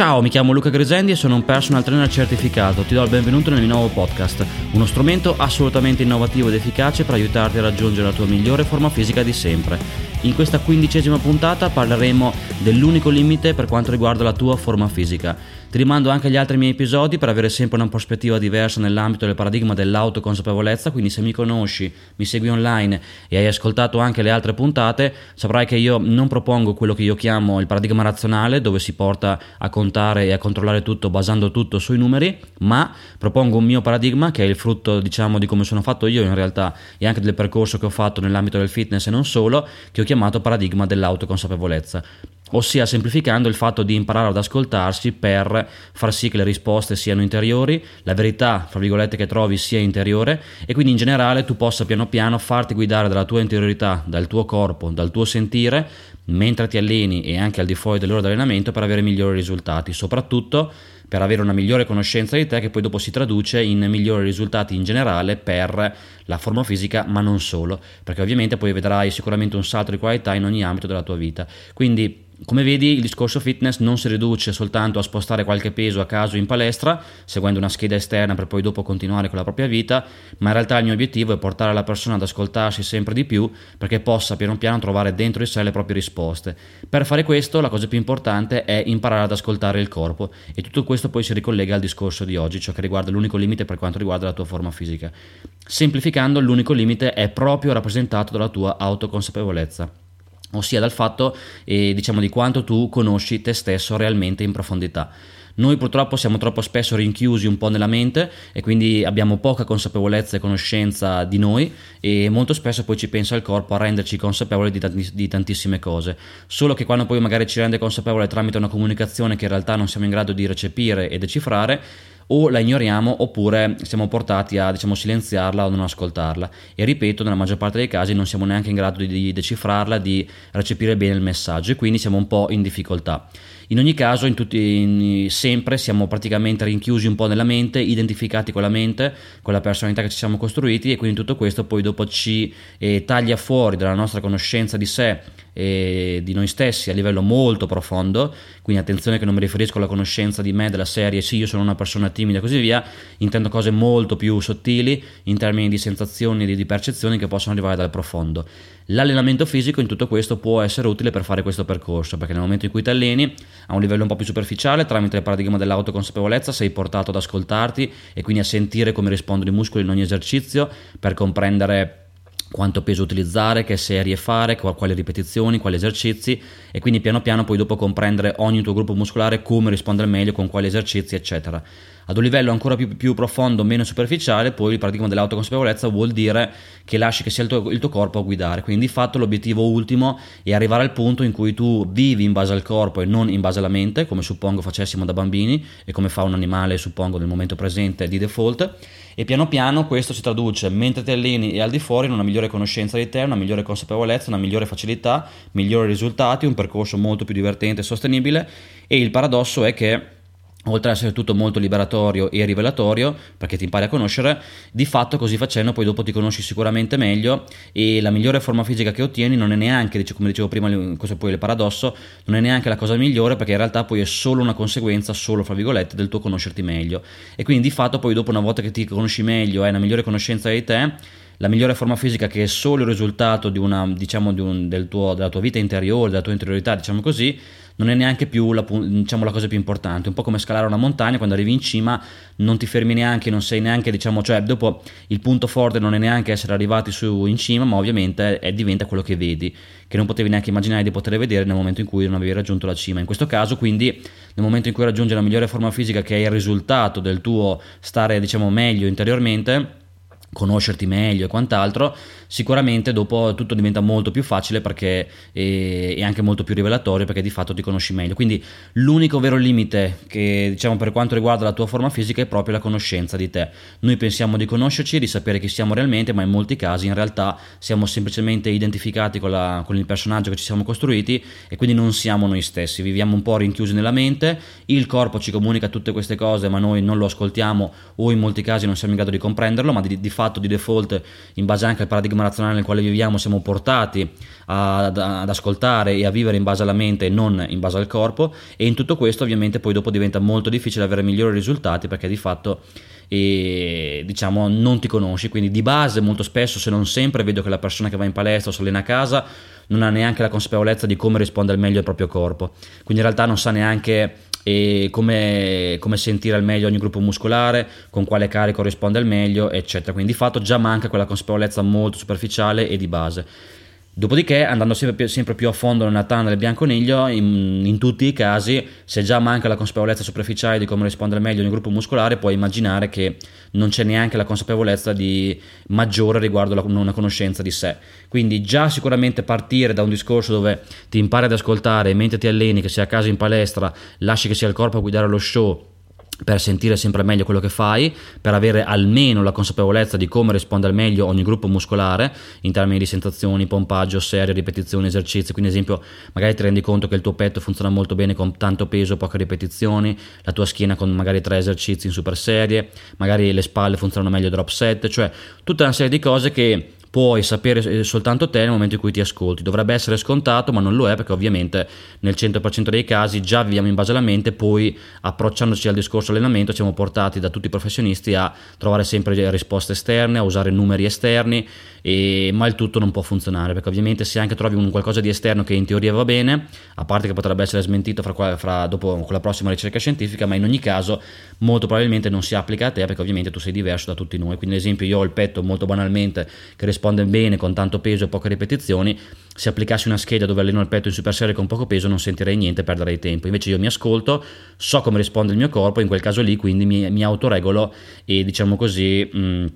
Ciao, mi chiamo Luca Grisendi e sono un personal trainer certificato. Ti do il benvenuto nel mio nuovo podcast, uno strumento assolutamente innovativo ed efficace per aiutarti a raggiungere la tua migliore forma fisica di sempre. In questa quindicesima puntata parleremo dell'unico limite per quanto riguarda la tua forma fisica. Ti rimando anche agli altri miei episodi per avere sempre una prospettiva diversa nell'ambito del paradigma dell'autoconsapevolezza, quindi se mi conosci, mi segui online e hai ascoltato anche le altre puntate, saprai che io non propongo quello che io chiamo il paradigma razionale, dove si porta a contare e a controllare tutto basando tutto sui numeri, ma propongo un mio paradigma che è il frutto, diciamo, di come sono fatto io in realtà e anche del percorso che ho fatto nell'ambito del fitness e non solo, che ho chiamato paradigma dell'autoconsapevolezza ossia semplificando il fatto di imparare ad ascoltarsi per far sì che le risposte siano interiori, la verità, fra virgolette, che trovi sia interiore e quindi in generale tu possa piano piano farti guidare dalla tua interiorità, dal tuo corpo, dal tuo sentire, mentre ti alleni e anche al di fuori dell'ora di allenamento per avere migliori risultati, soprattutto per avere una migliore conoscenza di te che poi dopo si traduce in migliori risultati in generale per la forma fisica, ma non solo, perché ovviamente poi vedrai sicuramente un salto di qualità in ogni ambito della tua vita. Quindi come vedi il discorso fitness non si riduce soltanto a spostare qualche peso a caso in palestra, seguendo una scheda esterna per poi dopo continuare con la propria vita, ma in realtà il mio obiettivo è portare la persona ad ascoltarsi sempre di più perché possa piano piano trovare dentro di sé le proprie risposte. Per fare questo la cosa più importante è imparare ad ascoltare il corpo e tutto questo poi si ricollega al discorso di oggi, ciò che riguarda l'unico limite per quanto riguarda la tua forma fisica. Semplificando, l'unico limite è proprio rappresentato dalla tua autoconsapevolezza ossia dal fatto eh, diciamo di quanto tu conosci te stesso realmente in profondità. Noi purtroppo siamo troppo spesso rinchiusi un po' nella mente e quindi abbiamo poca consapevolezza e conoscenza di noi e molto spesso poi ci pensa il corpo a renderci consapevoli di, tanti, di tantissime cose. Solo che quando poi magari ci rende consapevoli tramite una comunicazione che in realtà non siamo in grado di recepire e decifrare, o la ignoriamo oppure siamo portati a diciamo, silenziarla o non ascoltarla. E ripeto nella maggior parte dei casi non siamo neanche in grado di, decifrarla di recepire bene il messaggio e quindi siamo un po' in difficoltà in ogni caso, in tutti, in, sempre siamo praticamente rinchiusi un po' nella mente, identificati con la mente, con la personalità che ci siamo costruiti e quindi tutto questo poi dopo ci eh, taglia fuori dalla nostra conoscenza di sé e di noi stessi a livello molto profondo, quindi attenzione che non mi riferisco alla conoscenza di me della serie sì io sono una persona timida e così via, intendo cose molto più sottili in termini di sensazioni e di percezioni che possono arrivare dal profondo. L'allenamento fisico in tutto questo può essere utile per fare questo percorso, perché nel momento in cui ti alleni a un livello un po' più superficiale, tramite il paradigma dell'autoconsapevolezza, sei portato ad ascoltarti e quindi a sentire come rispondono i muscoli in ogni esercizio per comprendere quanto peso utilizzare, che serie fare, quali ripetizioni, quali esercizi e quindi piano piano poi dopo comprendere ogni tuo gruppo muscolare, come rispondere meglio, con quali esercizi, eccetera. Ad un livello ancora più, più profondo, meno superficiale, poi il paradigma dell'autoconsapevolezza vuol dire che lasci che sia il tuo, il tuo, corpo a guidare. Quindi di fatto l'obiettivo ultimo è arrivare al punto in cui tu vivi in base al corpo e non in base alla mente, come suppongo facessimo da bambini e come fa un animale, suppongo, nel momento presente di default. E piano piano questo si traduce, mentre ti alleni e al di fuori, in una migliore conoscenza di te, una migliore consapevolezza, una migliore facilità, migliori risultati, un percorso molto più divertente e sostenibile. E il paradosso è che oltre ad essere tutto molto liberatorio e rivelatorio perché ti impari a conoscere, di fatto così facendo poi dopo ti conosci sicuramente meglio e la migliore forma fisica che ottieni non è neanche, come dicevo prima, questo è poi il paradosso, non è neanche la cosa migliore perché in realtà poi è solo una conseguenza, solo fra virgolette, del tuo conoscerti meglio. E quindi di fatto poi dopo una volta che ti conosci meglio, hai una migliore conoscenza di te, la migliore forma fisica che è solo il risultato di una, diciamo, di un, del tuo, della tua vita interiore, della tua interiorità, diciamo così, non è neanche più la, diciamo, la, cosa più importante, un po' come scalare una montagna, quando arrivi in cima non ti fermi neanche, non sei neanche, diciamo, cioè dopo il punto forte non è neanche essere arrivati su in cima, ma ovviamente è, diventa quello che vedi, che non potevi neanche immaginare di poter vedere nel momento in cui non avevi raggiunto la cima. In questo caso, quindi, nel momento in cui raggiungi la migliore forma fisica che è il risultato del tuo stare, diciamo, meglio interiormente, conoscerti meglio e quant'altro, sicuramente dopo tutto diventa molto più facile perché è, anche molto più rivelatorio perché di fatto ti conosci meglio. Quindi l'unico vero limite che diciamo per quanto riguarda la tua forma fisica è proprio la conoscenza di te. Noi pensiamo di conoscerci, di sapere chi siamo realmente, ma in molti casi in realtà siamo semplicemente identificati con, la, con il personaggio che ci siamo costruiti e quindi non siamo noi stessi, viviamo un po' rinchiusi nella mente, il corpo ci comunica tutte queste cose ma noi non lo ascoltiamo o in molti casi non siamo in grado di comprenderlo, ma di, di fatto di default, in base anche al paradigma razionale nel quale viviamo, siamo portati ad, ad ascoltare e a vivere in base alla mente e non in base al corpo e in tutto questo ovviamente poi dopo diventa molto difficile avere migliori risultati perché di fatto e diciamo non ti conosci. Quindi di base molto spesso se non sempre vedo che la persona che va in palestra o si allena a casa non ha neanche la consapevolezza di come risponde al meglio al proprio corpo. Quindi in realtà non sa neanche e come, come, sentire al meglio ogni gruppo muscolare, con quale carico risponde al meglio, eccetera. Quindi di fatto già manca quella consapevolezza molto superficiale e di base. Dopodiché, andando sempre più, sempre più, a fondo nella tana del bianconiglio, in, in, tutti i casi, se già manca la consapevolezza superficiale di come rispondere meglio ogni gruppo muscolare, puoi immaginare che non c'è neanche la consapevolezza di maggiore riguardo la, una conoscenza di sé. Quindi già sicuramente partire da un discorso dove ti impari ad ascoltare mentre ti alleni, che sia a casa in palestra, lasci che sia il corpo a guidare lo show per sentire sempre meglio quello che fai, per avere almeno la consapevolezza di come risponde al meglio ogni gruppo muscolare in termini di sensazioni, pompaggio, serie, ripetizioni, esercizi. Quindi, ad esempio, magari ti rendi conto che il tuo petto funziona molto bene con tanto peso, poche ripetizioni, la tua schiena con magari tre esercizi in super serie, magari le spalle funzionano meglio drop set, cioè tutta una serie di cose che puoi sapere eh, soltanto te nel momento in cui ti ascolti. Dovrebbe essere scontato, ma non lo è perché ovviamente nel 100% dei casi già viviamo in base alla mente, poi approcciandoci al discorso allenamento siamo portati da tutti i professionisti a trovare sempre risposte esterne, a usare numeri esterni, e, ma il tutto non può funzionare perché ovviamente se anche trovi un qualcosa di esterno che in teoria va bene, a parte che potrebbe essere smentito fra, fra, dopo con la prossima ricerca scientifica, ma in ogni caso molto probabilmente non si applica a te perché ovviamente tu sei diverso da tutti noi. Quindi ad esempio io ho il petto molto banalmente che risponde bene con tanto peso e poche ripetizioni, se applicassi una scheda dove alleno il petto in super serie con poco peso non sentirei niente, perderei tempo. Invece io mi ascolto, so come risponde il mio corpo, in quel caso lì quindi mi, mi autoregolo e diciamo così... Mh,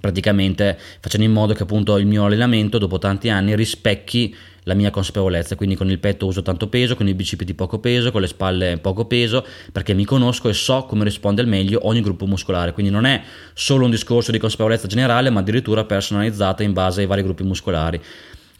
praticamente facendo in modo che appunto il mio allenamento dopo tanti anni rispecchi la mia consapevolezza, quindi con il petto uso tanto peso, con i bicipiti poco peso, con le spalle poco peso, perché mi conosco e so come risponde al meglio ogni gruppo muscolare, quindi non è solo un discorso di consapevolezza generale, ma addirittura personalizzata in base ai vari gruppi muscolari.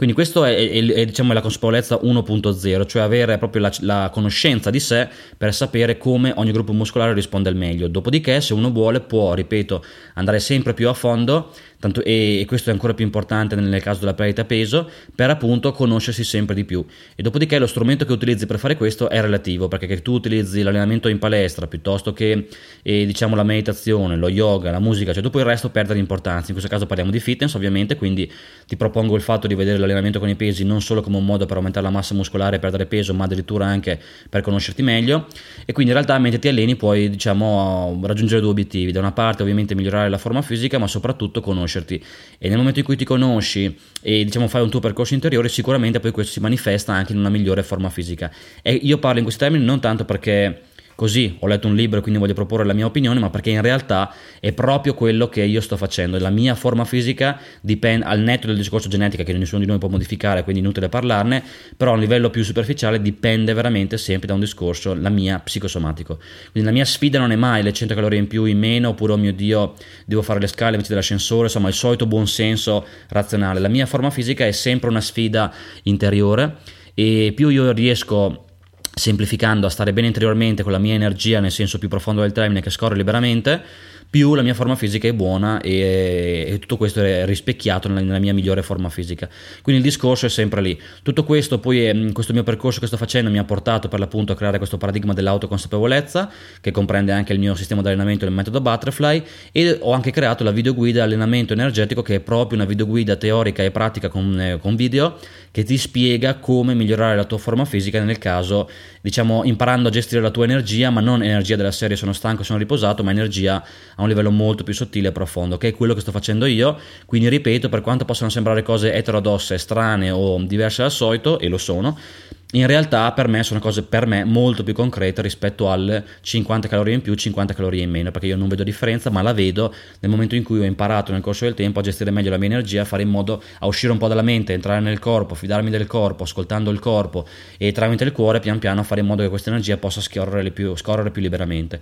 Quindi questa è, è, è, diciamo, la consapevolezza 1.0, cioè avere proprio la, la, conoscenza di sé per sapere come ogni gruppo muscolare risponde al meglio. Dopodiché, se uno vuole, può, ripeto, andare sempre più a fondo tanto, e, e, questo è ancora più importante nel caso della perdita peso, per appunto conoscersi sempre di più. E dopodiché lo strumento che utilizzi per fare questo è relativo, perché che tu utilizzi l'allenamento in palestra piuttosto che eh, diciamo la meditazione, lo yoga, la musica, cioè dopo il resto perde l'importanza. In questo caso parliamo di fitness ovviamente, quindi ti propongo il fatto di vedere l'allenamento con i pesi non solo come un modo per aumentare la massa muscolare e perdere peso, ma addirittura anche per conoscerti meglio. E quindi in realtà mentre ti alleni puoi diciamo raggiungere due obiettivi. Da una parte ovviamente migliorare la forma fisica, ma soprattutto conoscere conoscerti. E nel momento in cui ti conosci e diciamo fai un tuo percorso interiore sicuramente poi questo si manifesta anche in una migliore forma fisica. E io parlo in questi termini non tanto perché così ho letto un libro e quindi voglio proporre la mia opinione, ma perché in realtà è proprio quello che io sto facendo. La mia forma fisica dipende al netto del discorso genetica che nessuno di noi può modificare, quindi inutile parlarne, però a un livello più superficiale dipende veramente sempre da un discorso, la mia psicosomatico. Quindi la mia sfida non è mai le 100 calorie in più in meno, oppure oh mio Dio, devo fare le scale invece dell'ascensore, insomma il solito buonsenso razionale. La mia forma fisica è sempre una sfida interiore e più io riesco semplificando a stare bene interiormente con la mia energia nel senso più profondo del termine che scorre liberamente più la mia forma fisica è buona e, e tutto questo è rispecchiato nella, nella, mia migliore forma fisica. Quindi il discorso è sempre lì. Tutto questo poi, è, questo mio percorso che sto facendo mi ha portato per l'appunto a creare questo paradigma dell'autoconsapevolezza che comprende anche il mio sistema di allenamento, il metodo Butterfly e ho anche creato la videoguida allenamento energetico che è proprio una videoguida teorica e pratica con, eh, con video che ti spiega come migliorare la tua forma fisica nel caso, diciamo, imparando a gestire la tua energia, ma non energia della serie sono stanco, sono riposato, ma energia a un livello molto più sottile e profondo, che è quello che sto facendo io. Quindi ripeto, per quanto possano sembrare cose eterodosse, strane o diverse dal solito, e lo sono, in realtà per me sono cose per me molto più concrete rispetto al 50 calorie in più, 50 calorie in meno, perché io non vedo differenza, ma la vedo nel momento in cui ho imparato nel corso del tempo a gestire meglio la mia energia, a fare in modo a uscire un po' dalla mente, entrare nel corpo, fidarmi del corpo, ascoltando il corpo e tramite il cuore pian piano fare in modo che questa energia possa scorrere più, scorrere più liberamente.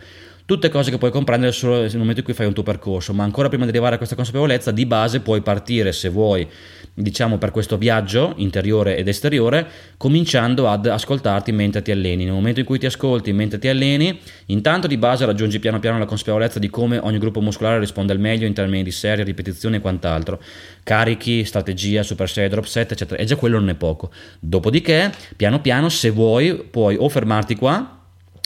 Tutte cose che puoi comprendere solo nel momento in cui fai un tuo percorso, ma ancora prima di arrivare a questa consapevolezza, di base puoi partire se vuoi, diciamo, per questo viaggio interiore ed esteriore, cominciando iniziando ad ascoltarti mentre ti alleni. Nel momento in cui ti ascolti mentre ti alleni, intanto di base raggiungi piano piano la consapevolezza di come ogni gruppo muscolare risponde al meglio in termini di serie, ripetizioni e quant'altro. Carichi, strategia, super serie, drop set, eccetera. E già quello non è poco. Dopodiché, piano piano, se vuoi, puoi o fermarti qua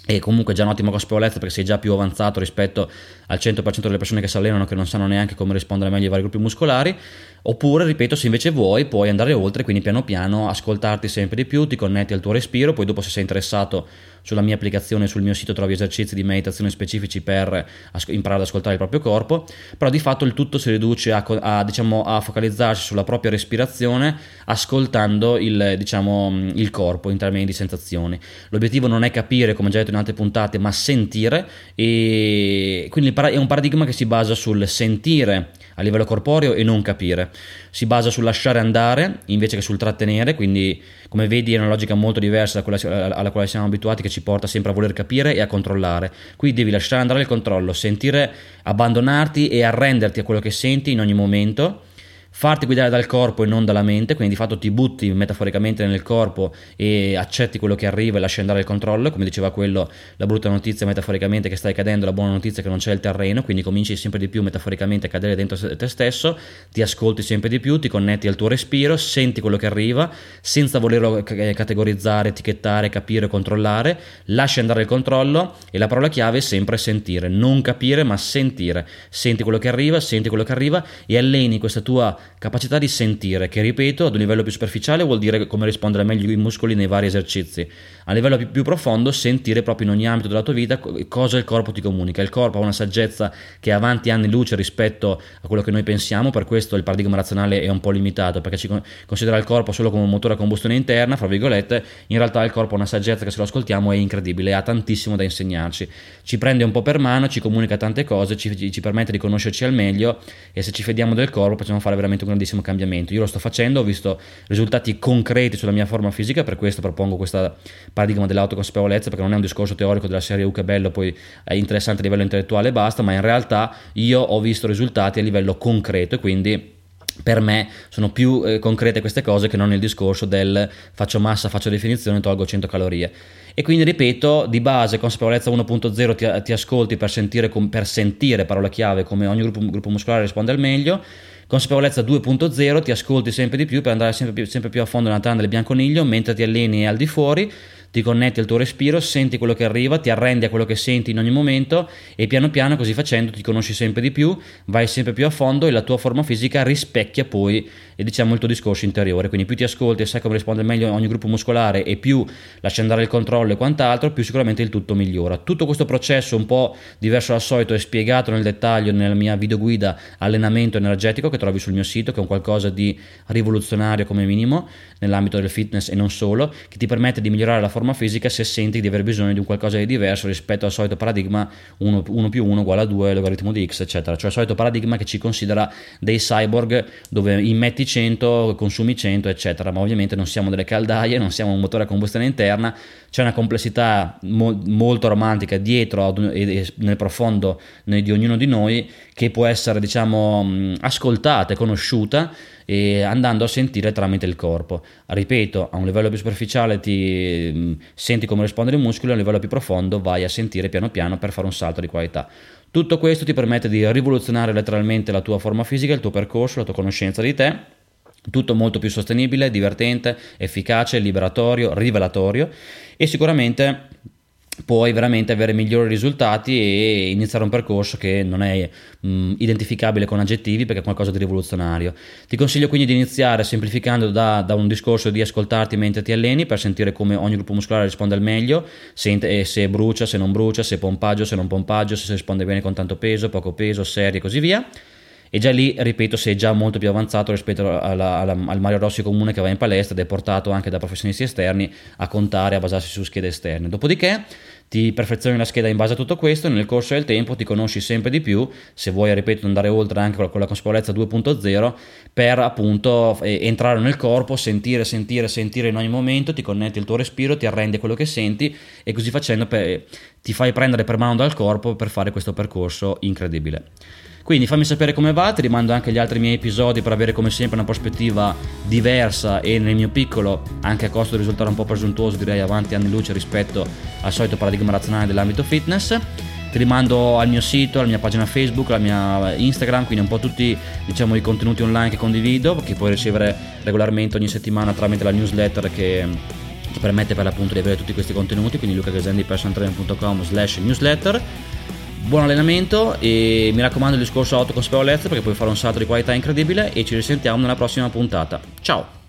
e comunque già un'ottima consapevolezza perché sei già più avanzato rispetto al 100% delle persone che si allenano che non sanno neanche come rispondere meglio ai vari gruppi muscolari. Oppure ripeto se invece vuoi puoi andare oltre quindi piano piano ascoltarti sempre di più ti connetti al tuo respiro poi dopo se sei interessato sulla mia applicazione, sul mio sito trovi esercizi di meditazione specifici per imparare ad ascoltare il proprio corpo, però di fatto il tutto si riduce a, a, diciamo, a focalizzarsi sulla propria respirazione ascoltando il, diciamo, il corpo in termini di sensazioni. L'obiettivo non è capire, come già detto in altre puntate, ma sentire e quindi è un paradigma che si basa sul sentire a livello corporeo e non capire. Si basa sul lasciare andare invece che sul trattenere, quindi come vedi è una logica molto diversa quella alla quale siamo abituati che ci porta sempre a voler capire e a controllare. Qui devi lasciare andare il controllo, sentire, abbandonarti e arrenderti a quello che senti in ogni momento farti guidare dal corpo e non dalla mente, quindi di fatto ti butti metaforicamente nel corpo e accetti quello che arriva e lasci andare il controllo, come diceva quello, la brutta notizia metaforicamente che stai cadendo, la buona notizia che non c'è il terreno, quindi cominci sempre di più metaforicamente a cadere dentro te stesso, ti ascolti sempre di più, ti connetti al tuo respiro, senti quello che arriva, senza volerlo categorizzare, etichettare, capire, controllare, lasci andare il controllo e la parola chiave è sempre sentire, non capire ma sentire, senti quello che arriva, senti quello che arriva e alleni questa tua capacità di sentire, che ripeto ad un livello più superficiale vuol dire come rispondere meglio i muscoli nei vari esercizi. A livello più, più, profondo, sentire proprio in ogni ambito della tua vita cosa il corpo ti comunica. Il corpo ha una saggezza che è avanti anni luce rispetto a quello che noi pensiamo, per questo il paradigma razionale è un po' limitato, perché ci considera il corpo solo come un motore a combustione interna, fra virgolette, in realtà il corpo ha una saggezza che se lo ascoltiamo è incredibile, ha tantissimo da insegnarci. Ci prende un po' per mano, ci comunica tante cose, ci, ci permette di conoscerci al meglio e se ci fediamo del corpo possiamo fare veramente un grandissimo cambiamento. Io lo sto facendo, ho visto risultati concreti sulla mia forma fisica, per questo propongo questa paradigma dell'autoconsapevolezza, perché non è un discorso teorico della serie U che bello, poi è interessante a livello intellettuale e basta, ma in realtà io ho visto risultati a livello concreto e quindi per me sono più eh, concrete queste cose che non il discorso del faccio massa, faccio definizione, tolgo 100 calorie. E quindi ripeto, di base, consapevolezza 1.0 ti, ti ascolti per sentire, per sentire, parola chiave, come ogni gruppo, gruppo muscolare risponde al meglio Consapevolezza 2.0, ti ascolti sempre di più per andare sempre più, sempre più a fondo nella tana del bianconiglio mentre ti alleni al di fuori ti connetti al tuo respiro, senti quello che arriva, ti arrendi a quello che senti in ogni momento e piano piano così facendo ti conosci sempre di più, vai sempre più a fondo e la tua forma fisica rispecchia poi e diciamo il tuo discorso interiore, quindi più ti ascolti e sai come risponde meglio ogni gruppo muscolare e più lasci andare il controllo e quant'altro, più sicuramente il tutto migliora. Tutto questo processo un po' diverso dal solito è spiegato nel dettaglio nella mia videoguida allenamento energetico che trovi sul mio sito, che è un qualcosa di rivoluzionario come minimo nell'ambito del fitness e non solo, che ti permette di migliorare la forma fisica se senti di aver bisogno di un qualcosa di diverso rispetto al solito paradigma 1, 1 più 1 uguale a 2, logaritmo di x, eccetera. Cioè il solito paradigma che ci considera dei cyborg dove immetti 100, consumi 100, eccetera. Ma ovviamente non siamo delle caldaie, non siamo un motore a combustione interna, c'è una complessità mo- molto romantica dietro e nel profondo di ognuno di noi che può essere, diciamo, ascoltata e conosciuta e andando a sentire tramite il corpo. Ripeto, a un livello più superficiale ti senti come rispondono i muscoli, a un livello più profondo vai a sentire piano piano per fare un salto di qualità. Tutto questo ti permette di rivoluzionare letteralmente la tua forma fisica, il tuo percorso, la tua conoscenza di te tutto molto più sostenibile, divertente, efficace, liberatorio, rivelatorio e sicuramente puoi veramente avere migliori risultati e iniziare un percorso che non è mh, identificabile con aggettivi perché è qualcosa di rivoluzionario. Ti consiglio quindi di iniziare semplificando da, da, un discorso di ascoltarti mentre ti alleni per sentire come ogni gruppo muscolare risponde al meglio, se, se brucia, se non brucia, se pompaggio, se non pompaggio, se risponde bene con tanto peso, poco peso, serie e così via e già lì, ripeto, sei già molto più avanzato rispetto alla, alla, al Mario Rossi comune che va in palestra ed è portato anche da professionisti esterni a contare, a basarsi su schede esterne. Dopodiché ti perfezioni la scheda in base a tutto questo e nel corso del tempo ti conosci sempre di più, se vuoi, ripeto, andare oltre anche con la consapevolezza 2.0 per appunto entrare nel corpo, sentire, sentire, sentire in ogni momento, ti connetti il tuo respiro, ti arrendi a quello che senti e così facendo per, ti fai prendere per mano dal corpo per fare questo percorso incredibile. Quindi fammi sapere come va, ti rimando anche gli altri miei episodi per avere come sempre una prospettiva diversa e nel mio piccolo, anche a costo di risultare un po' presuntuoso, direi avanti anni luce rispetto al solito paradigma razionale dell'ambito fitness. Ti rimando al mio sito, alla mia pagina Facebook, alla mia Instagram, quindi un po' tutti diciamo, i contenuti online che condivido, che puoi ricevere regolarmente ogni settimana tramite la newsletter che ti permette per l'appunto di avere tutti questi contenuti, quindi lucagasendipersonaltrainer.com slash newsletter buon allenamento e mi raccomando il discorso autoconsapevolezza perché puoi fare un salto di qualità incredibile e ci risentiamo nella prossima puntata. Ciao!